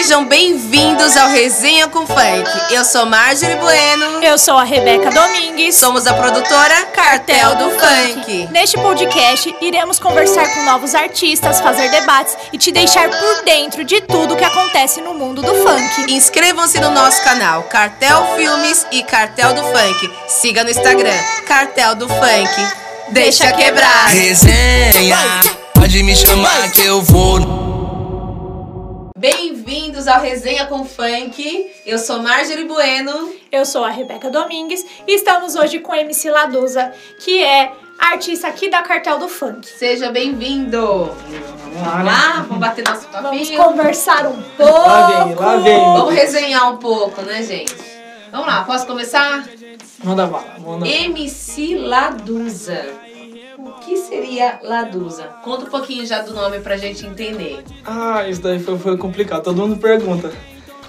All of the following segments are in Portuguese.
Sejam bem-vindos ao Resenha com Funk. Eu sou Marjorie Bueno. Eu sou a Rebeca Domingues. Somos a produtora Cartel do Funk. Neste podcast, iremos conversar com novos artistas, fazer debates e te deixar por dentro de tudo que acontece no mundo do funk. Inscrevam-se no nosso canal Cartel Filmes e Cartel do Funk. Siga no Instagram Cartel do Funk. Deixa quebrar. Resenha, pode me chamar que eu vou. Bem-vindos ao Resenha com Funk. Eu sou Marjorie Bueno. Eu sou a Rebeca Domingues e estamos hoje com a MC Ladusa, que é artista aqui da Cartel do Funk. Seja bem-vindo. Vamos lá, vamos bater nosso Vamos papinho. conversar um pouco. Lá vem, lá vem. Vamos resenhar um pouco, né, gente? Vamos lá, posso começar? Manda bala, manda bala. MC Ladusa. O que seria Ladusa? Conta um pouquinho já do nome pra gente entender. Ah, isso daí foi, foi complicado, todo mundo pergunta.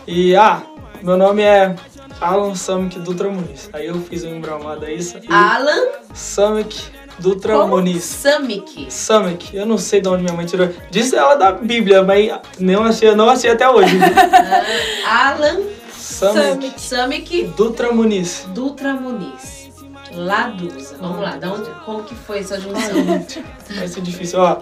E, ah, meu nome é Alan Samik Dutra Muniz. Aí eu fiz um embramado aí, e Alan Samik Dutra como? Muniz. Samik. Samik, eu não sei de onde minha mãe tirou. Disse ela da Bíblia, mas não achei, não achei até hoje. Alan Samik Samik Dutra Muniz. Dutra Muniz. Ladusa. Vamos lá, da onde, como que foi essa junção? Vai ser difícil, ó.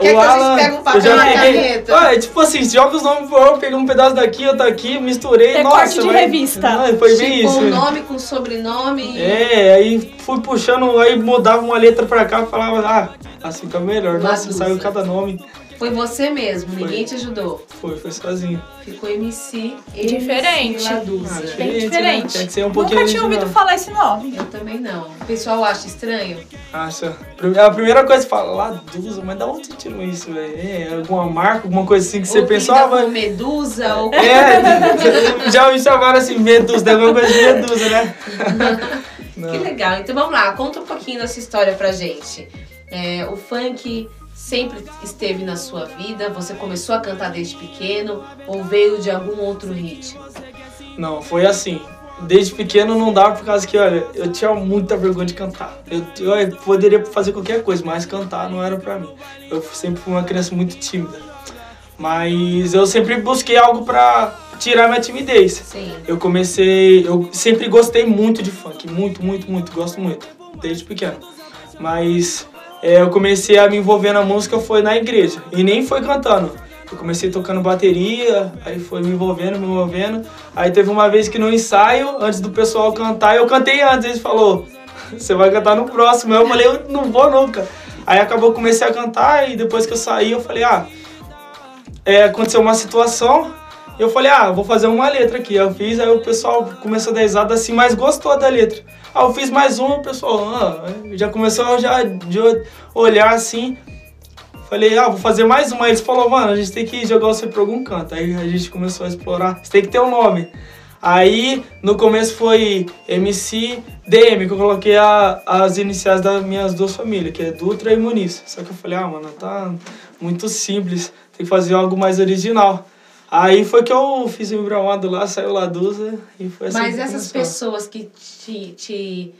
Quer que a gente pegue um papel eu já peguei. caneta? Ah, é tipo assim, joga os nomes pro eu peguei um pedaço daqui, outro aqui, misturei. Recorte nossa, de mas- revista. Não, foi bem tipo, isso. um nome com sobrenome. É, aí fui puxando, aí mudava uma letra pra cá e falava, ah, assim tá melhor. Nossa, Ladusa. saiu cada nome. Foi você mesmo, Foi. ninguém te ajudou. Foi, foi sozinho. Ficou MC. Diferente. MC Ladusa. Ah, Bem Gente, diferente. né? Tem que ser um pouquinho Nunca tinha ouvido original. falar esse nome. Eu também não. O pessoal acha estranho? Acha. É a primeira coisa que fala, Ladusa, mas da onde você tirou isso, velho? É, alguma marca, alguma coisa assim que você Ou pensou, pinta ah, vai. com Medusa ou É, já me chamaram assim, Medusa, tem alguma coisa de Medusa, né? Não. Que legal. Então vamos lá, conta um pouquinho dessa história pra gente. É, o funk sempre esteve na sua vida? Você começou a cantar desde pequeno ou veio de algum outro ritmo? Não, foi assim. Desde pequeno não dava por causa que, olha, eu tinha muita vergonha de cantar. Eu, eu poderia fazer qualquer coisa, mas cantar não era pra mim. Eu sempre fui uma criança muito tímida. Mas eu sempre busquei algo pra tirar minha timidez. Sim. Eu comecei, eu sempre gostei muito de funk, muito, muito, muito, gosto muito, desde pequeno. Mas é, eu comecei a me envolver na música foi na igreja e nem foi cantando. Eu comecei tocando bateria, aí foi me envolvendo, me envolvendo. Aí teve uma vez que no ensaio, antes do pessoal cantar, eu cantei antes, eles falou, você vai cantar no próximo. Aí eu falei, eu não vou nunca. Aí acabou, comecei a cantar e depois que eu saí, eu falei, ah, é, aconteceu uma situação, eu falei, ah, vou fazer uma letra aqui. Eu fiz, aí o pessoal começou a dar risada assim, mas gostou da letra. Aí eu fiz mais uma, o pessoal ah, já começou já de olhar assim. Falei, ah, vou fazer mais uma. Aí eles falaram, mano, a gente tem que jogar você pra algum canto. Aí a gente começou a explorar, você tem que ter um nome. Aí no começo foi MC DM, que eu coloquei a- as iniciais das minhas duas famílias, que é Dutra e Muniz. Só que eu falei, ah, mano, tá muito simples, tem que fazer algo mais original. Aí foi que eu fiz o embramado lá, saiu Ladusa e foi assim Mas essas começou. pessoas que te, te,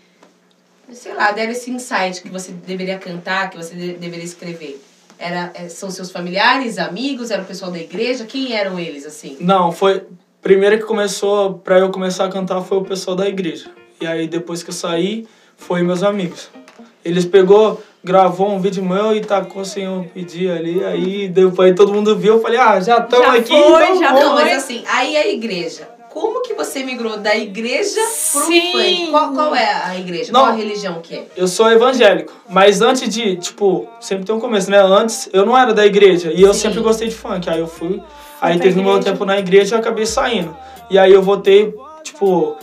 sei lá, deram esse insight que você deveria cantar, que você de- deveria escrever, era, é, são seus familiares, amigos, era o pessoal da igreja? Quem eram eles, assim? Não, foi. Primeiro que começou, pra eu começar a cantar, foi o pessoal da igreja. E aí depois que eu saí, foi meus amigos. Eles pegou, gravou um vídeo meu e tacou sem eu pedir ali. Aí depois todo mundo viu, eu falei, ah, já estamos Já aqui. foi, então já. Não, foi. mas assim, aí a igreja. Como que você migrou da igreja pro Sim. funk? Qual, qual é a igreja? Não. Qual a religião que é? Eu sou evangélico, mas antes de, tipo, sempre tem um começo, né? Antes eu não era da igreja e eu Sim. sempre gostei de funk. Aí eu fui, aí teve o meu tempo na igreja e eu acabei saindo. E aí eu voltei, tipo,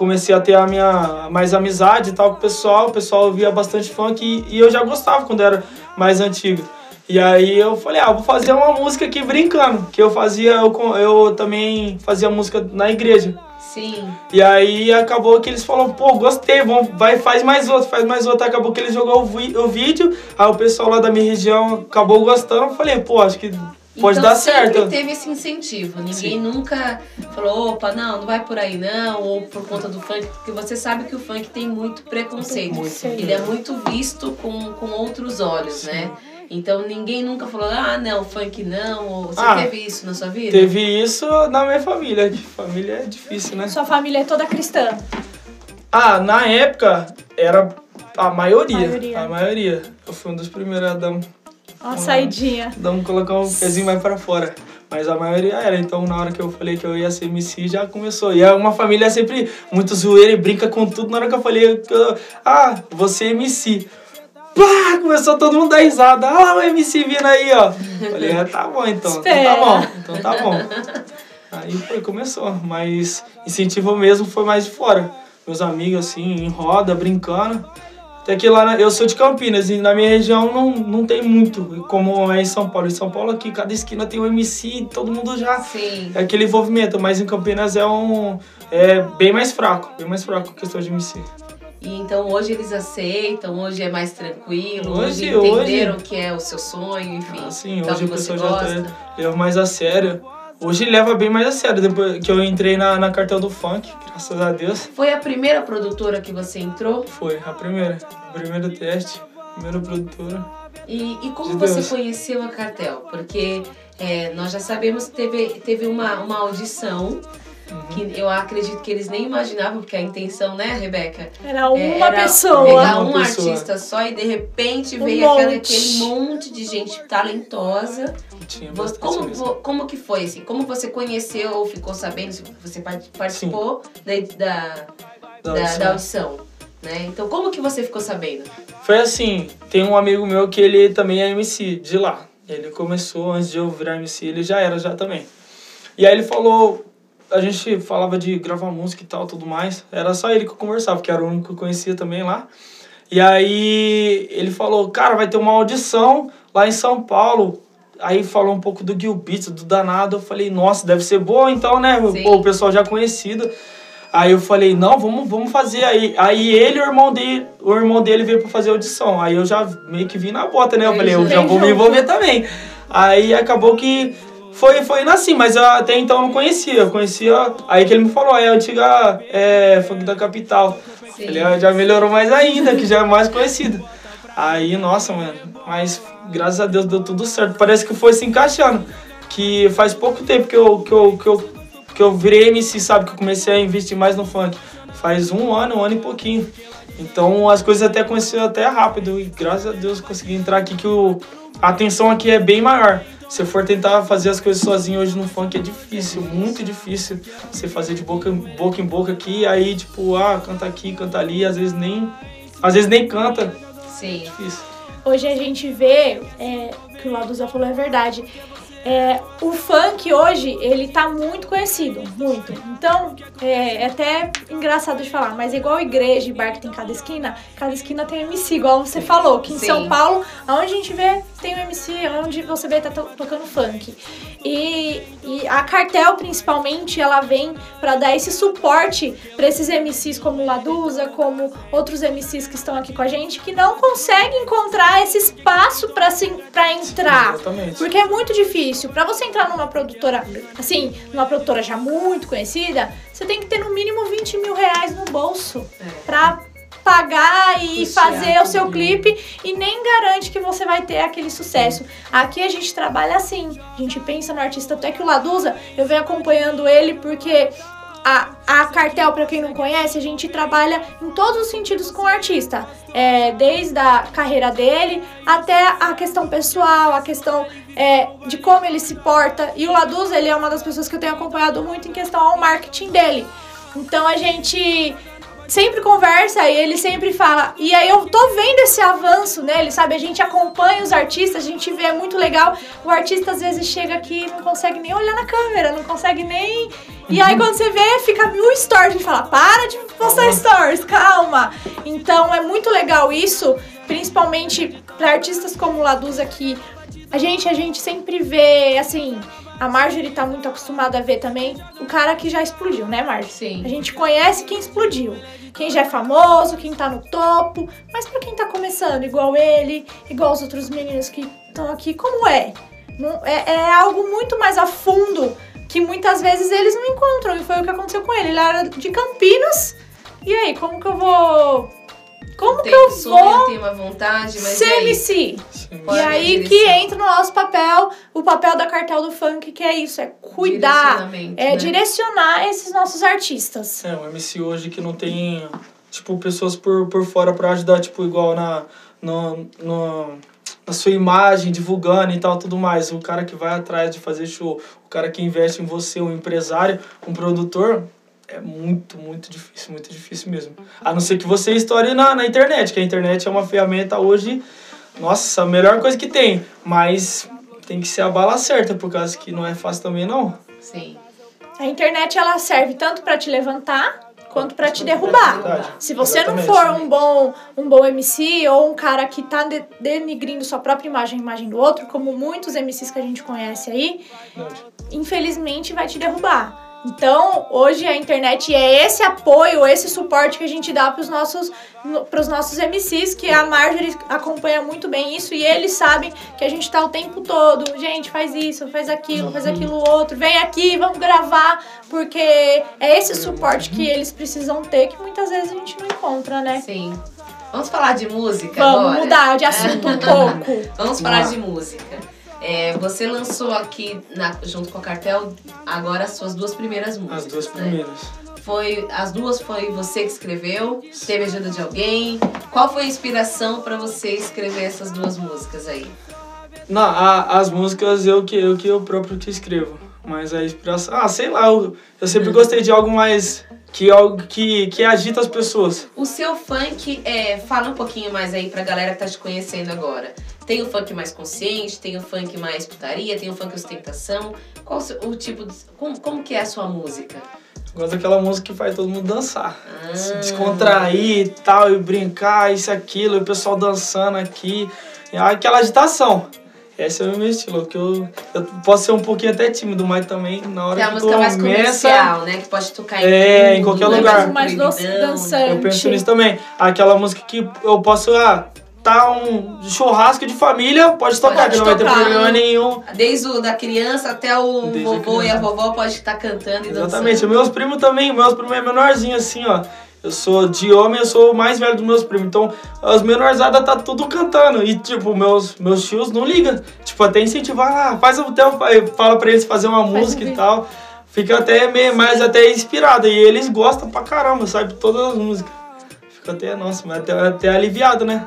comecei a ter a minha mais amizade e tal com o pessoal. O pessoal ouvia bastante funk e, e eu já gostava quando era mais antigo. E aí eu falei, ah, vou fazer uma música aqui brincando, que eu fazia, eu, eu também fazia música na igreja. Sim. E aí acabou que eles falaram, pô, gostei, vamos, vai, faz mais outro, faz mais outro. Acabou que ele jogou o, o vídeo, aí o pessoal lá da minha região acabou gostando. Eu falei, pô, acho que pode então, dar sempre certo. teve esse incentivo. Ninguém Sim. nunca falou, opa, não, não vai por aí não, ou por conta do funk, porque você sabe que o funk tem muito preconceito. Muito. Ele é muito visto com, com outros olhos, né? Então ninguém nunca falou, ah, não, funk não. Ou você Ah, teve isso na sua vida? Teve isso na minha família, família é difícil, né? Sua família é toda cristã. Ah, na época era a maioria. Maioria. A maioria. Eu fui um dos primeiros a dar um, Uma saidinha. um colocar um pezinho mais pra fora. Mas a maioria era, então na hora que eu falei que eu ia ser MC, já começou. E é uma família sempre muito zoeira e brinca com tudo. Na hora que eu falei, que eu- ah, você é MC. Pá, começou todo mundo a dar risada. Ah, o MC vindo aí, ó. Falei, ah, tá bom então. Então tá bom, então tá bom. Aí foi, começou. Mas incentivo mesmo foi mais de fora. Meus amigos, assim, em roda, brincando. Até que lá, eu sou de Campinas e na minha região não, não tem muito, como é em São Paulo. Em São Paulo aqui, cada esquina tem um MC, todo mundo já... Sim. É aquele envolvimento, mas em Campinas é um... É bem mais fraco, bem mais fraco a questão de MC. E então hoje eles aceitam, hoje é mais tranquilo, hoje, Hoje- entenderam hoje- que é o seu sonho, enfim. Assim, que é hoje você pessoal já tá, leva mais a sério. Hoje leva bem mais a sério, depois que eu entrei na, na cartel do funk, graças a Deus. Foi a primeira produtora que você entrou? Foi a primeira, primeiro teste, primeira produtora. E, e como De você Deus. conheceu a Cartel? Porque é, nós já sabemos que teve, teve uma, uma audição Uhum. que eu acredito que eles nem imaginavam, porque a intenção, né, Rebeca? Era É, uma era pessoa. Pegar Uma um pessoa. artista só e de repente Um veio aquele, monte. aquele monte de gente talentosa. Tinha Como, como que foi assim? Como você conheceu ou ficou sabendo? se Você par- participou da, da, Da da, audição. da audição, né? Então como que você ficou sabendo? Foi assim, tem um amigo meu que ele também é MC de lá. Ele começou, antes de eu virar MC, ele já era já também. E aí ele falou, a gente falava de gravar música e tal, tudo mais. Era só ele que eu conversava, porque era o único que eu conhecia também lá. E aí ele falou, cara, vai ter uma audição lá em São Paulo. Aí falou um pouco do Gil Beats, do Danado. Eu falei, nossa, deve ser boa então, né? Pô, o pessoal já conhecido. Aí eu falei, não, vamos, vamos fazer aí. Aí ele e o irmão dele, o irmão dele veio pra fazer a audição. Aí eu já meio que vim na bota, né? Eu falei, eu já vou me envolver também. Aí acabou que foi, foi indo assim, mas eu até então eu não conhecia. Eu conhecia. Aí que ele me falou, é a antiga é, funk da capital. Sim. Ele "Ah, já melhorou mais ainda, que já é mais conhecido. Aí, nossa, mano, mas graças a Deus deu tudo certo. Parece que foi se encaixando. Que faz pouco tempo que eu, que eu, que eu, que eu virei MC, sabe? Que eu comecei a investir mais no funk. Faz um ano, um ano e pouquinho. Então as coisas até aconteceram até rápido. E graças a Deus eu consegui entrar aqui que o, a atenção aqui é bem maior. Se for tentar fazer as coisas sozinho hoje no funk é difícil, muito difícil. Você fazer de boca, boca em boca aqui, aí tipo, ah, canta aqui, canta ali, às vezes nem. Às vezes nem canta. Sim. Difícil. Hoje a gente vê é, que o Laduza falou é verdade. É, o funk hoje, ele tá muito conhecido, muito. Então, é, é até engraçado de falar, mas igual igreja e bar que tem cada esquina, cada esquina tem MC, igual você falou, que em Sim. São Paulo, aonde a gente vê, tem um MC, onde você vê tá to- tocando funk. E, e a Cartel, principalmente, ela vem pra dar esse suporte pra esses MCs como o Laduza, como outros MCs que estão aqui com a gente, que não conseguem encontrar esse espaço pra entrar. Exatamente. Porque é muito difícil. Pra você entrar numa produtora, assim, numa produtora já muito conhecida, você tem que ter no mínimo 20 mil reais no bolso É. pra pagar e Custear fazer o seu clipe e nem garante que você vai ter aquele sucesso. Aqui a gente trabalha assim, a gente pensa no artista, até que o Laduza, eu venho acompanhando ele porque a, a cartel, pra quem não conhece, a gente trabalha em todos os sentidos com o artista. É, desde a carreira dele até a questão pessoal, a questão é, de como ele se porta. E o Laduz, ele é uma das pessoas que eu tenho acompanhado muito em questão ao marketing dele. Então a gente sempre conversa e ele sempre fala. E aí eu tô vendo esse avanço nele, sabe? A gente acompanha os artistas, a gente vê, é muito legal. O artista às vezes chega aqui e não consegue nem olhar na câmera, não consegue nem. E aí quando você vê, fica mil stories. A gente fala, para de postar Calma. stories, calma. Então é muito legal isso, principalmente para artistas como o Laduza que a gente, a gente sempre vê, assim, a Marjorie tá muito acostumada a ver também o cara que já explodiu, né, Marjorie? Sim. A gente conhece quem explodiu. Quem já é famoso, quem tá no topo. Mas pra quem tá começando, igual ele, igual os outros meninos que estão aqui, como é? É? É algo muito mais a fundo que muitas vezes eles não encontram. E foi o que aconteceu com ele. Ele era de Campinas. E aí, como que eu vou Como tem que eu sonho, vou tem uma vontade, mas ser e aí? MC? Sim. Qual a aí que entra no nosso papel, o papel da cartel do funk, que é isso, é cuidar, é né? direcionar esses nossos artistas. É, um MC hoje que não tem, tipo, pessoas por, por fora pra ajudar, tipo, igual na, no, no, na sua imagem, divulgando e tal, tudo mais. O cara que vai atrás de fazer show, o cara que investe em você, um empresário, um produtor, é muito, muito difícil, muito difícil mesmo. A não ser que você estoure na, na internet, que a internet é uma ferramenta hoje, nossa, a melhor coisa que tem. Mas tem que ser a bala certa, por causa que não é fácil também, não. Sim. A internet ela serve tanto pra te levantar quanto pra te derrubar. Verdade. Se você não Exatamente. for um bom, um bom MC ou um cara que tá de- denigrindo sua própria imagem e a imagem do outro, como muitos MCs que a gente conhece aí, infelizmente vai te derrubar. Então, hoje a internet é esse apoio, esse suporte que a gente dá para os nossos, pros nossos MCs, que a Marjorie acompanha muito bem isso e eles sabem que a gente tá o tempo todo, gente, faz isso, faz aquilo, faz aquilo outro, vem aqui, vamos gravar, porque é esse suporte que eles precisam ter que muitas vezes a gente não encontra, né? Sim. Vamos falar de música Vamos agora? mudar de assunto um pouco. Vamos falar Vamos de música. É, você lançou aqui, na- junto com a Cartel, agora as suas duas primeiras músicas. As duas né? primeiras. Foi, as duas foi você que escreveu? Teve ajuda de alguém? Qual foi a inspiração para você escrever essas duas músicas aí? Não, a- as músicas eu que, eu que eu próprio que escrevo. Mas a inspiração. Ah, sei lá, eu, eu sempre gostei de algo mais. Que algo que, que agita as pessoas. O seu funk, é, fala um pouquinho mais aí pra galera que tá te conhecendo agora. Tem o funk mais consciente, tem o funk mais putaria, tem o funk ostentação. Qual o, tipo de. Como, como que é a sua música? Gosto daquela música que faz todo mundo dançar. Ah. Se descontrair e tal, e brincar, isso, aquilo, e o pessoal dançando aqui. E aquela agitação. Esse é o meu estilo, que eu, eu posso ser um pouquinho até tímido, mas também na hora Que é a que música mais começa, comercial, né? Que pode tocar em É, em tudo, qualquer né? lugar. Mais dançante. Eu penso nisso também. Aquela música que eu posso, ah, tá um churrasco de família, pode tocar, Pode que não vai ter problema nenhum. Desde o da criança até o Desde a vovô e a vovó pode estar cantando e Exatamente. dançando. Meus primos também, meus primos é menorzinho assim, ó. Eu sou de homem, eu sou o mais velho dos meus primos. Então, as menorzadas tá tudo cantando. E, tipo, meus, meus tios não ligam. Tipo, até incentivar lá, faz o tempo, fala pra eles fazer uma um música e vídeo. tal. Fica até meio, mais até inspirado. E eles gostam pra caramba, sabe? Todas as músicas. Fica até, nossa, mas até, até aliviado, né?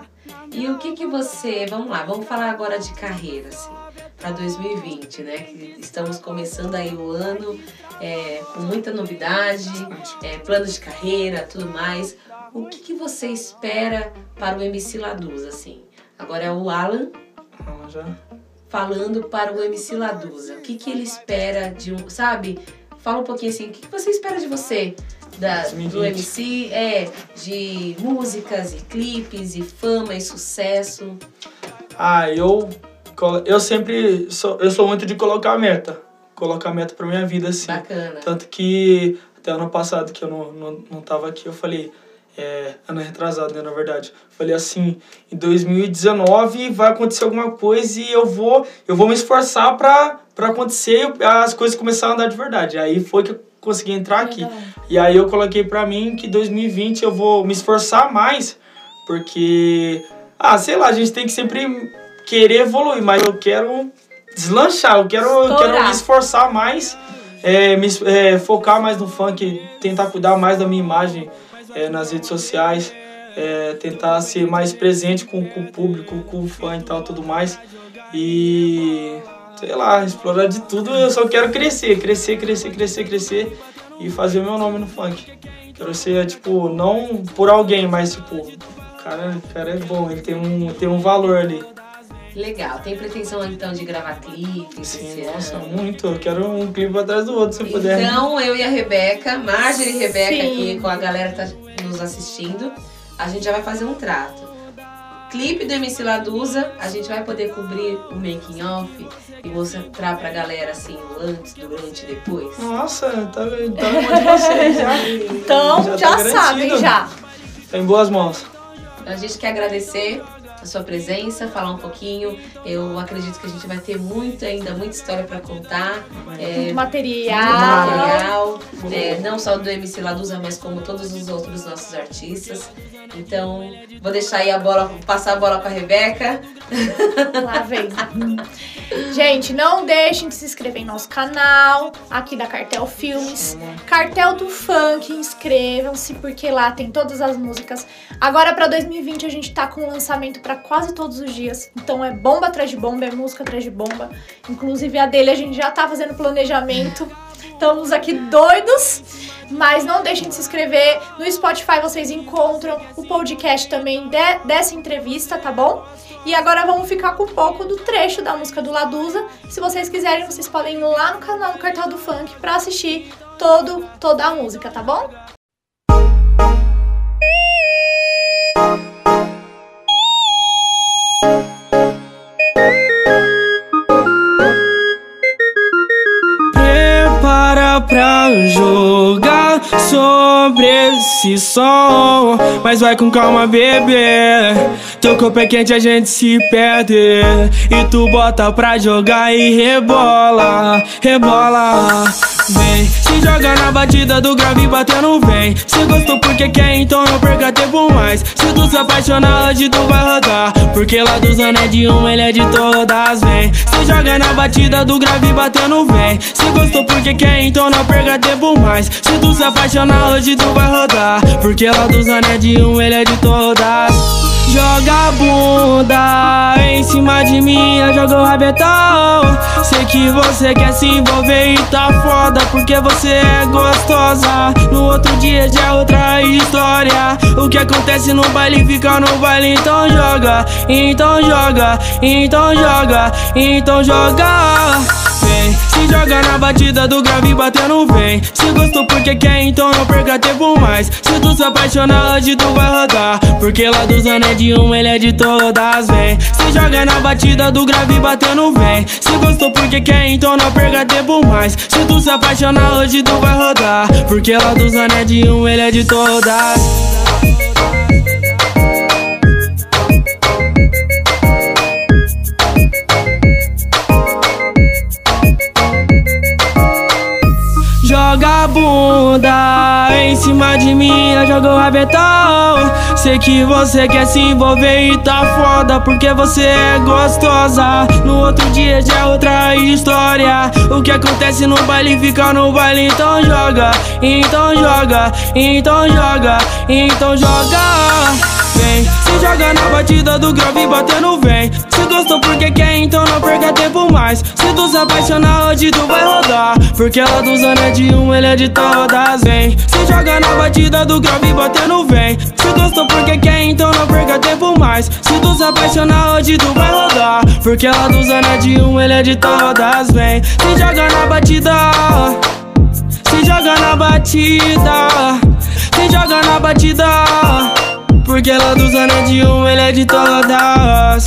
E o que que você... Vamos lá, vamos falar agora de carreira, assim. Pra 2020, né? Que estamos começando aí o ano é, com muita novidade, é, planos de carreira, tudo mais. O que que você espera para o MC Laduz, assim? Agora é o Alan Ah, já. falando para o MC Ladusa. O que, que ele espera de um. Sabe? Fala um pouquinho assim, o que, que você espera de você? Da, do 2020. MC, é, de músicas e clipes e fama e sucesso. Ah, eu, eu sempre sou, eu sou muito de colocar meta. Colocar meta pra minha vida, assim. Bacana. Tanto que até ano passado que eu não, não, não tava aqui, eu falei, é, ano retrasado, né, na verdade. Falei assim, em 2019 vai acontecer alguma coisa e eu vou, eu vou me esforçar pra, pra acontecer as coisas começarem a andar de verdade. Aí foi que eu consegui entrar aqui. E aí eu coloquei pra mim que 2020 eu vou me esforçar mais, porque, ah, sei lá, a gente tem que sempre querer evoluir, mas eu quero deslanchar, eu quero, eu quero me esforçar mais, é, me, é, focar mais no funk, tentar cuidar mais da minha imagem é, nas redes sociais, é, tentar ser mais presente com, com o público, com o fã e tal, tudo mais. E sei lá, explorar de tudo, eu só quero crescer, crescer, crescer, crescer, crescer e fazer o meu nome no funk. Quero ser, tipo, não por alguém, mas tipo, o cara, o cara é bom, ele tem um, tem um valor ali. Legal. Tem pretensão então de gravar clipes? Sim, nossa, ano? muito. Eu quero um clipe atrás do outro, se puder. Então, eu e a Rebeca, Marjorie e Rebeca Sim. aqui com a galera que tá nos assistindo, a gente já vai fazer um trato. Clipe do MC Ladusa, a gente vai poder cobrir o making off e mostrar pra galera assim antes, durante e depois. Nossa, tá, tá de vocês já. Então, Já já, tá sabem, já. Tá em boas mãos. A gente quer agradecer sua presença, falar um pouquinho. Eu acredito que a gente vai ter muito ainda, muita história para contar. Muito É, material. muito material, é, não só do MC Ladusa, mas como todos os outros nossos artistas. Então, vou deixar aí a bola, passar a bola para Rebeca. Lá vem. Gente, não deixem de se inscrever em nosso canal, aqui da Cartel Filmes. Cartel do Funk, inscrevam-se, porque lá tem todas as músicas. Agora, pra 2020, a gente tá com lançamento quase todos os dias. Então, é bomba atrás de bomba, é música atrás de bomba. Inclusive, a dele a gente já tá fazendo planejamento. Estamos aqui doidos. Mas não deixem de se inscrever. No Spotify vocês encontram o podcast também de- dessa entrevista, tá bom? E agora vamos ficar com um pouco do trecho da música do Ladusa. Se vocês quiserem, vocês podem ir lá no canal do Cartel do Funk pra assistir todo, toda a música, tá bom? Jogar sobre esse som Mas vai com calma, bebê Teu corpo é quente, a gente se perde. E tu bota pra jogar e rebola, rebola. Vem, se joga na batida do grave batendo vem. Se gostou porque quer, então não perca tempo mais. Se tu se apaixonar hoje tu vai rodar. Porque lá dos anos é de uma, ele é de todas. Vem, se joga na batida do grave batendo vem. Se gostou porque quer, então não perca tempo mais. Se tu se apaixonar hoje tu vai rodar. Porque lá dos anos é de uma, ele é de todas Joga a bunda em cima de mim, eu jogo o rabetão. Sei que você quer se envolver e tá foda, porque você é gostosa. No outro dia já é outra história. O que acontece no baile fica no baile, então joga, então joga, então joga, então joga. Vem, joga na batida do grave batendo vem. Se gostou porque quer, então não perca tempo mais. Se tu se apaixonar hoje tu vai rodar. Porque lá dos anos é de uma, ele é de todas Vem, se joga na batida do grave batendo vem. Se gostou porque quer, então não perca tempo mais. Se tu se apaixonar hoje tu vai rodar. Porque lá dos anos é de uma, ele é de todas bunda em cima de mim, eu jogo o rabetão. Sei que você quer se envolver e tá foda, porque você é gostosa. No outro dia já é outra história. O que acontece no baile fica no baile, então joga, então joga, então joga, então joga. Se joga na batida do grave batendo vem. Se gostou porque quer, então não perca tempo mais. Se tu se apaixonar hoje tu vai rodar. Porque ela dos anos é de um, ele é de todas. Vem, se joga na batida do grave batendo vem. Se gostou porque quer, então não perca tempo mais. Se tu se apaixonar hoje tu vai rodar. Porque ela dos anos é de um, ele é de todas. Vem, se joga na batida. Se joga na batida. Se joga na batida. Porque lá dos anéis de um ele é de todas.